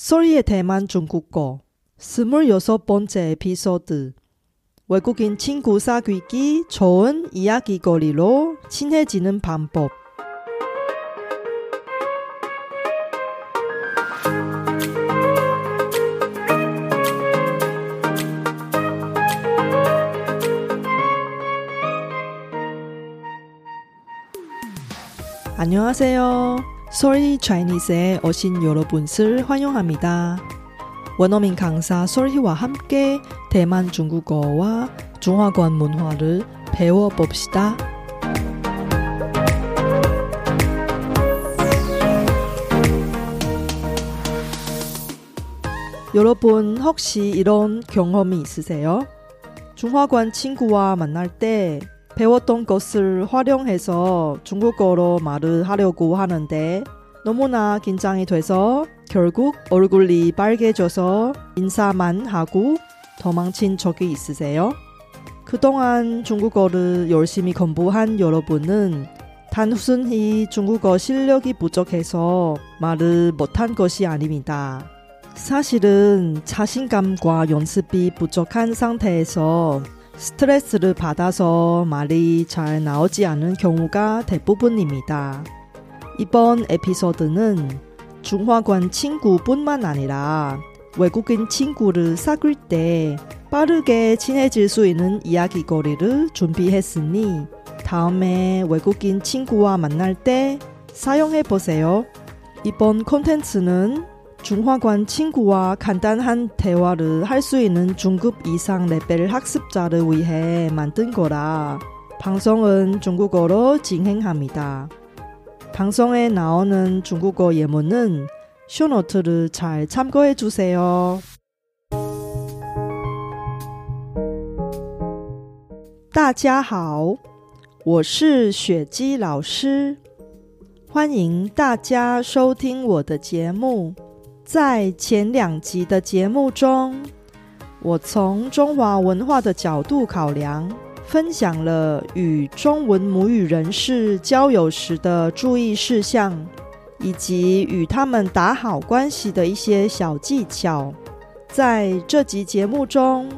소리의 대만 중국어 스물여섯 번째 에피소드 외국인 친구 사귀기 좋은 이야기거리로 친해지는 방법 안녕하세요. Sorry Chinese에 오신 여러분을 환영합니다. 원어민 강사 솔희와 함께 대만 중국어와 중화권 문화를 배워봅시다. 여러분 혹시 이런 경험이 있으세요? 중화권 친구와 만날 때 배웠던 것을 활용해서 중국어로 말을 하려고 하는데 너무나 긴장이 돼서 결국 얼굴이 빨개져서 인사만 하고 도망친 적이 있으세요? 그동안 중국어를 열심히 공부한 여러분은 단순히 중국어 실력이 부족해서 말을 못한 것이 아닙니다. 사실은 자신감과 연습이 부족한 상태에서 스트레스를 받아서 말이 잘 나오지 않은 경우가 대부분입니다. 이번 에피소드는 중화권 친구뿐만 아니라 외국인 친구를 사귈 때 빠르게 친해질 수 있는 이야기거리를 준비했으니 다음에 외국인 친구와 만날 때 사용해 보세요. 이번 콘텐츠는 중화관 친구와 간단한 대화를 할 수 있는 중급 이상 레벨 학습자를 위해 만든 거라 방송은 중국어로 진행합니다. 방송에 나오는 중국어 예문은 쇼노트를 잘 참고해 주세요. 大家好，我是雪姬老师，欢迎大家收听我的节目。 在前两集的节目中，我从中华文化的角度考量，分享了与中文母语人士交友时的注意事项，以及与他们打好关系的一些小技巧。在这集节目中，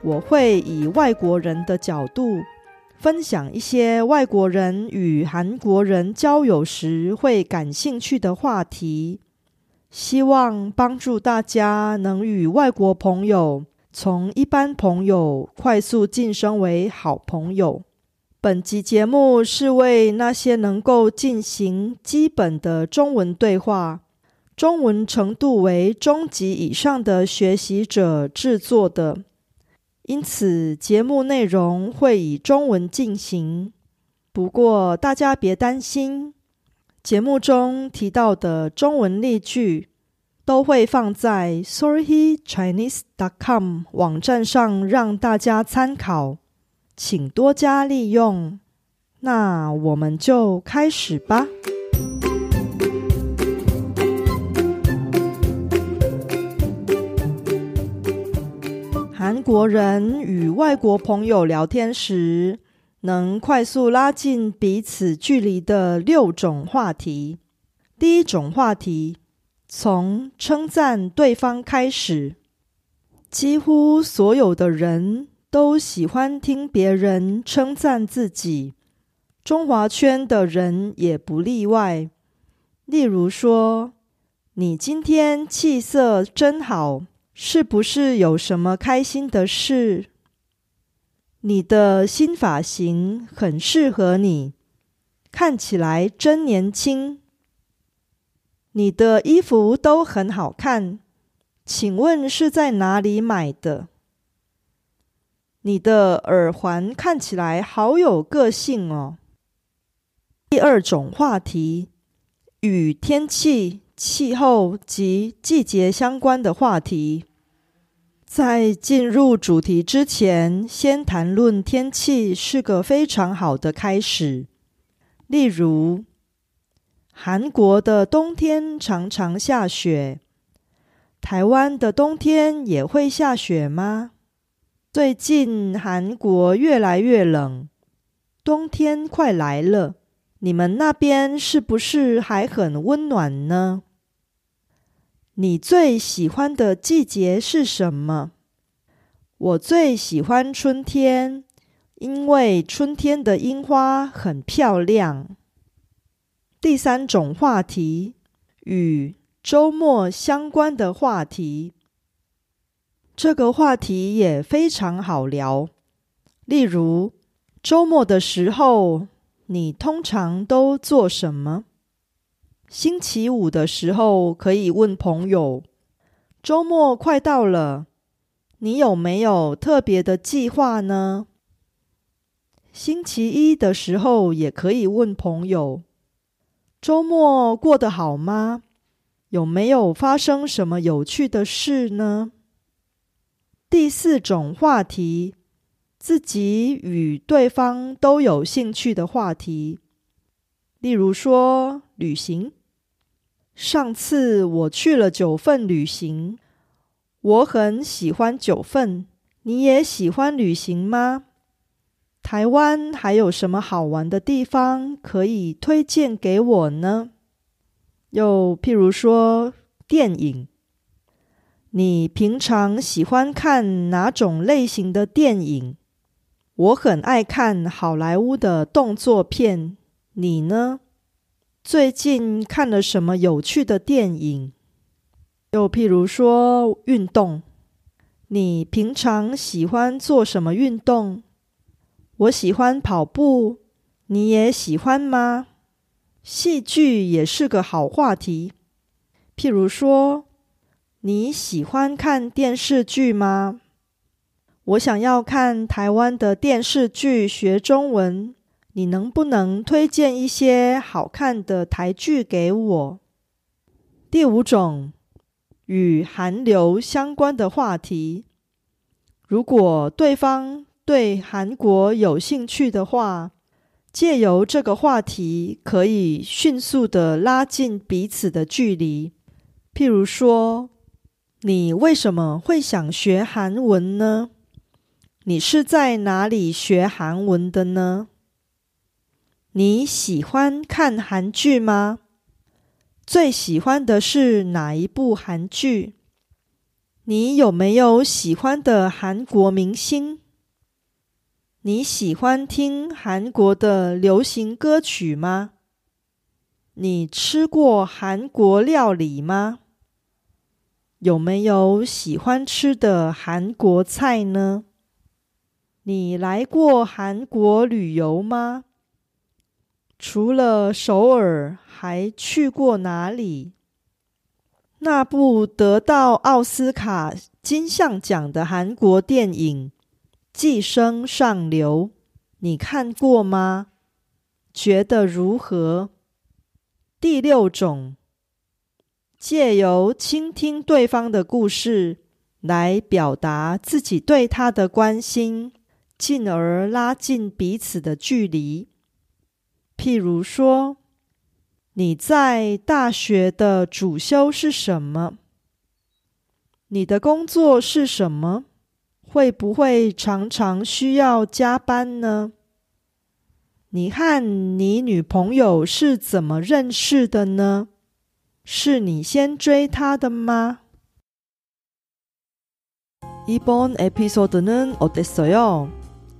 我会以外国人的角度，分享一些外国人与韩国人交友时会感兴趣的话题。希望帮助大家能与外国朋友从一般朋友快速晋升为好朋友。本集节目是为那些能够进行基本的中文对话、中文程度为中级以上的学习者制作的，因此节目内容会以中文进行。不过大家别担心。节目中提到的中文例句都会放在 sorrychinese.com 网站上让大家参考，请多加利用。那我们就开始吧。韩国人与外国朋友聊天时。能快速拉近彼此距离的六种话题。第一种话题，从称赞对方开始。几乎所有的人都喜欢听别人称赞自己，中华圈的人也不例外。例如说：“你今天气色真好，是不是有什么开心的事？”你的新发型很适合你，看起来真年轻。你的衣服都很好看，请问是在哪里买的？你的耳环看起来好有个性哦。第二种话题，与天气、气候及季节相关的话题。在进入主题之前，先谈论天气是个非常好的开始。例如，韩国的冬天常常下雪，台湾的冬天也会下雪吗？最近韩国越来越冷，冬天快来了，你们那边是不是还很温暖呢？你最喜欢的季节是什么？我最喜欢春天，因为春天的樱花很漂亮。第三种话题与周末相关的话题，这个话题也非常好聊。例如，周末的时候，你通常都做什么？星期五的时候，可以问朋友：“周末快到了，你有没有特别的计划呢？”星期一的时候，也可以问朋友：“周末过得好吗？有没有发生什么有趣的事呢？”第四种话题，自己与对方都有兴趣的话题，例如说旅行。上次我去了九份旅行，我很喜欢九份。你也喜欢旅行吗？台湾还有什么好玩的地方可以推荐给我呢？又譬如说电影，你平常喜欢看哪种类型的电影？我很爱看好莱坞的动作片，你呢？最近看了什么有趣的电影？又譬如说运动，你平常喜欢做什么运动？我喜欢跑步，你也喜欢吗？戏剧也是个好话题。譬如说，你喜欢看电视剧吗？我想要看台湾的电视剧学中文。你能不能推荐一些好看的台剧给我？第五种与韩流相关的话题，如果对方对韩国有兴趣的话，借由这个话题可以迅速的拉近彼此的距离。譬如说，你为什么会想学韩文呢？你是在哪里学韩文的呢？你喜欢看韩剧吗？最喜欢的是哪一部韩剧？你有没有喜欢的韩国明星？你喜欢听韩国的流行歌曲吗？你吃过韩国料理吗？有没有喜欢吃的韩国菜呢？你来过韩国旅游吗？除了首尔，还去过哪里？那部得到奥斯卡金像奖的韩国电影《寄生上流》，你看过吗？觉得如何？第六种，借由倾听对方的故事来表达自己对他的关心，进而拉近彼此的距离。譬如说，你在大学的主修是什么？你的工作是什么？会不会常常需要加班呢？你和你女朋友是怎么认识的呢？是你先追她的吗？이번에피소드는어땠어요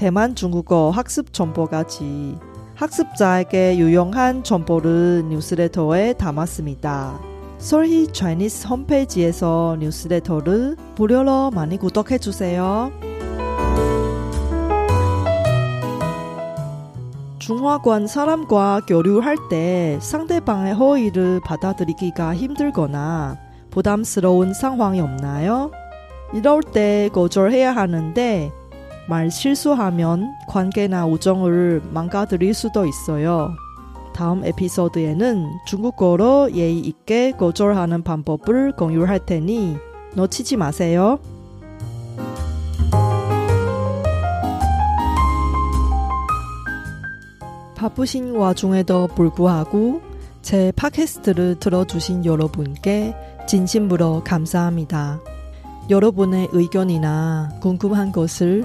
대만 중국어 학습 정보까지 학습자에게 유용한 정보를 뉴스레터에 담았습니다. 솔희 차이니스 홈페이지에서 뉴스레터를 무료로 많이 구독해 주세요. 중화권 사람과 교류할 때 상대방의 호의를 받아들이기가 힘들거나 부담스러운 상황이 없나요? 이럴 때 거절해야 하는데 말 실수하면 관계나 우정을 망가뜨릴 수도 있어요. 다음 에피소드에는 중국어로 예의 있게 거절하는 방법을 공유할 테니 놓치지 마세요. 바쁘신 와중에도 불구하고 제 팟캐스트를 들어주신 여러분께 진심으로 감사합니다. 여러분의 의견이나 궁금한 것을